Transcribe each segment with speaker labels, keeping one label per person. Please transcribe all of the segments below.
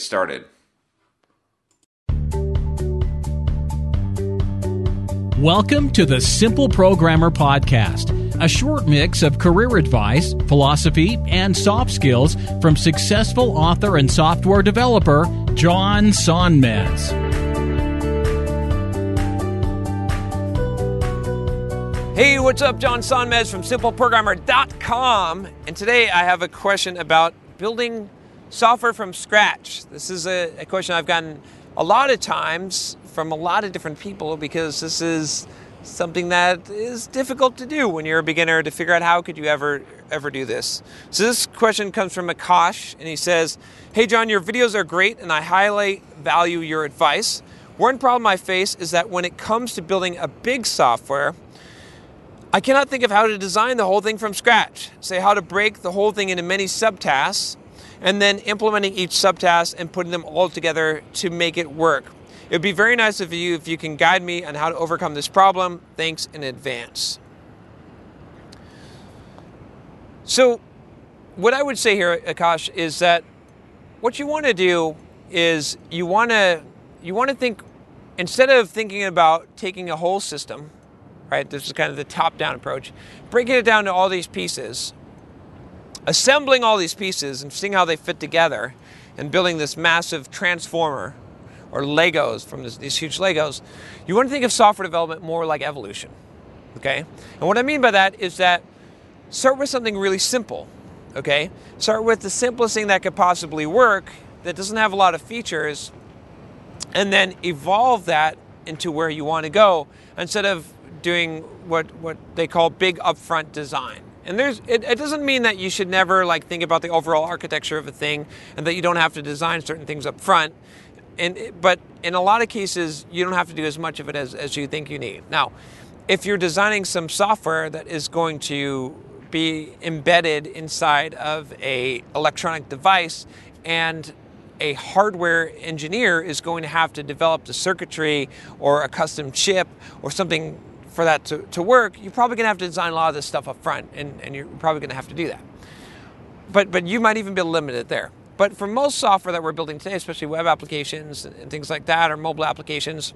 Speaker 1: started.
Speaker 2: Welcome to the Simple Programmer Podcast, a short mix of career advice, philosophy, and soft skills from successful author and software developer John Sonmez.
Speaker 1: Hey, what's up? John Sonmez from simpleprogrammer.com. And today I have a question about building software from scratch. This is a, a question I've gotten a lot of times from a lot of different people because this is something that is difficult to do when you're a beginner to figure out how could you ever ever do this. So this question comes from Akash and he says, "Hey John, your videos are great and I highly value your advice. One problem I face is that when it comes to building a big software, I cannot think of how to design the whole thing from scratch. Say how to break the whole thing into many subtasks and then implementing each subtask and putting them all together to make it work. It would be very nice of you if you can guide me on how to overcome this problem. Thanks in advance. So, what I would say here, Akash, is that what you want to do is you want to you want to think instead of thinking about taking a whole system, right? This is kind of the top-down approach, breaking it down to all these pieces, assembling all these pieces and seeing how they fit together, and building this massive transformer or Legos from this, these huge Legos, you want to think of software development more like evolution. Okay? And what I mean by that is that start with something really simple. Okay? Start with the simplest thing that could possibly work that doesn't have a lot of features, and then evolve that into where you want to go instead of doing what, what they call big upfront design. And there's it, it, doesn't mean that you should never like think about the overall architecture of a thing and that you don't have to design certain things up front. And but in a lot of cases you don't have to do as much of it as, as you think you need. Now if you're designing some software that is going to be embedded inside of a electronic device and a hardware engineer is going to have to develop the circuitry or a custom chip or something for that to, to work, you're probably going to have to design a lot of this stuff up front, and, and you're probably going to have to do that. But, but you might even be limited there. But for most software that we're building today, especially web applications and things like that, or mobile applications,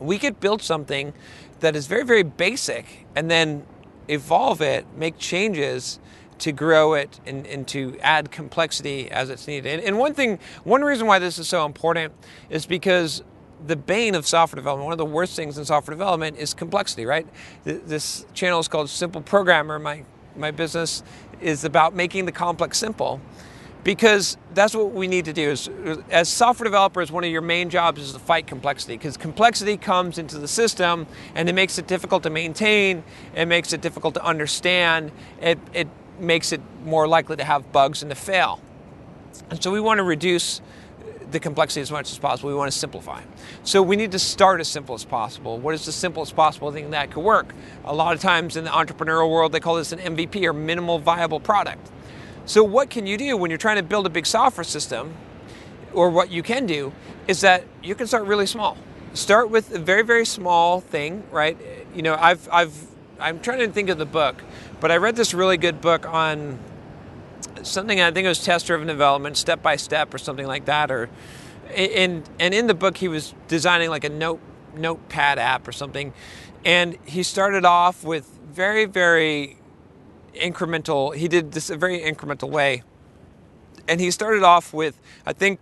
Speaker 1: we could build something that is very, very basic and then evolve it, make changes to grow it and, and to add complexity as it's needed. And, and one thing, one reason why this is so important is because the bane of software development, one of the worst things in software development is complexity, right? This channel is called Simple Programmer. My, my business is about making the complex simple because that's what we need to do is as software developers one of your main jobs is to fight complexity because complexity comes into the system and it makes it difficult to maintain it makes it difficult to understand it, it makes it more likely to have bugs and to fail and so we want to reduce the complexity as much as possible we want to simplify so we need to start as simple as possible what is the simplest possible thing that could work a lot of times in the entrepreneurial world they call this an mvp or minimal viable product so, what can you do when you're trying to build a big software system? or what you can do is that you can start really small. Start with a very very small thing, right? You know, I've I've I'm trying to think of the book, but I read this really good book on something I think it was test driven development, step by step, or something like that. Or and and in the book he was designing like a note notepad app or something, and he started off with very very incremental. He did this a very incremental way, and he started off with I think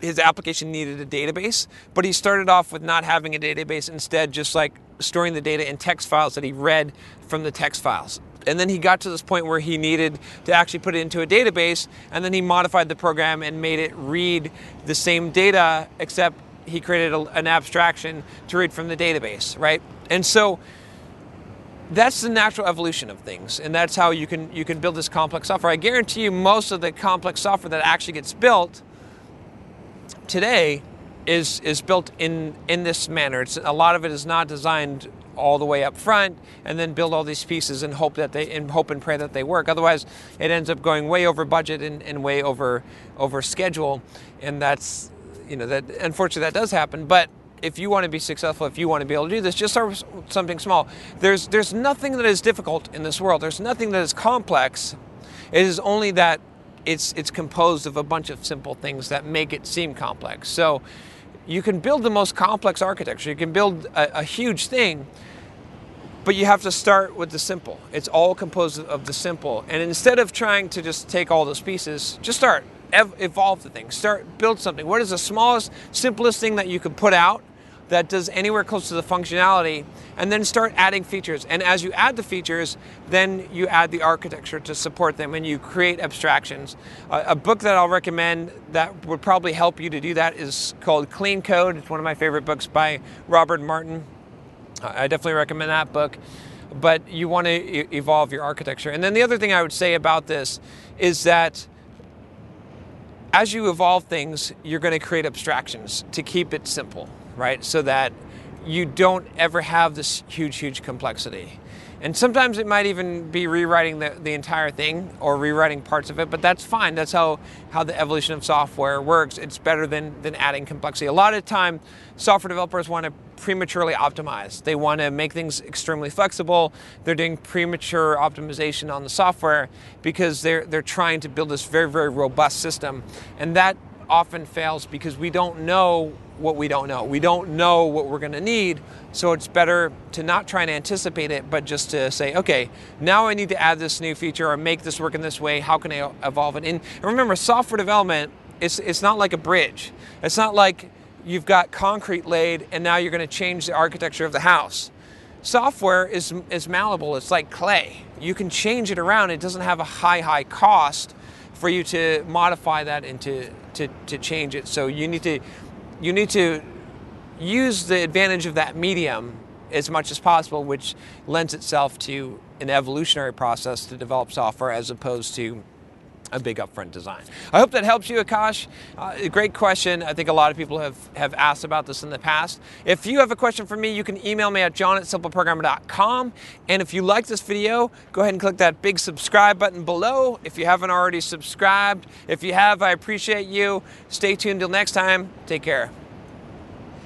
Speaker 1: his application needed a database, but he started off with not having a database, instead just like storing the data in text files that he read from the text files. And then he got to this point where he needed to actually put it into a database, and then he modified the program and made it read the same data, except he created a, an abstraction to read from the database, right? And so that's the natural evolution of things, and that's how you can you can build this complex software. I guarantee you, most of the complex software that actually gets built today is is built in in this manner. It's a lot of it is not designed all the way up front and then build all these pieces and hope that they and hope and pray that they work. Otherwise, it ends up going way over budget and, and way over over schedule, and that's you know that unfortunately that does happen. But if you want to be successful, if you want to be able to do this, just start with something small. There's there's nothing that is difficult in this world. There's nothing that is complex. It is only that it's it's composed of a bunch of simple things that make it seem complex. So you can build the most complex architecture. You can build a, a huge thing, but you have to start with the simple. It's all composed of the simple. And instead of trying to just take all those pieces, just start ev- evolve the thing. Start build something. What is the smallest, simplest thing that you could put out that does anywhere close to the functionality and then start adding features. And as you add the features, then you add the architecture to support them and you create abstractions. Uh, a book that I'll recommend that would probably help you to do that is called Clean Code. It's one of my favorite books by Robert Martin. I definitely recommend that book. But you want to e- evolve your architecture. And then the other thing I would say about this is that as you evolve things, you're going to create abstractions to keep it simple, right? So that you don't ever have this huge, huge complexity. And sometimes it might even be rewriting the, the entire thing or rewriting parts of it, but that's fine. That's how, how the evolution of software works. It's better than, than adding complexity. A lot of time, software developers want to prematurely optimize. They want to make things extremely flexible. They're doing premature optimization on the software because they're, they're trying to build this very, very robust system. And that often fails because we don't know what we don't know. We don't know what we're going to need, so it's better to not try and anticipate it, but just to say, okay, now I need to add this new feature or make this work in this way. How can I evolve it? And remember, software development, it's, it's not like a bridge. It's not like you've got concrete laid and now you're going to change the architecture of the house. Software is, is malleable, it's like clay. You can change it around, it doesn't have a high, high cost for you to modify that and to, to, to change it. So you need to you need to use the advantage of that medium as much as possible, which lends itself to an evolutionary process to develop software as opposed to a big upfront design. I hope that helps you, Akash. Uh, great question. I think a lot of people have, have asked about this in the past. If you have a question for me, you can email me at john at simpleprogrammer.com. And if you like this video, go ahead and click that big subscribe button below if you haven't already subscribed. If you have, I appreciate you. Stay tuned till next time. Take care.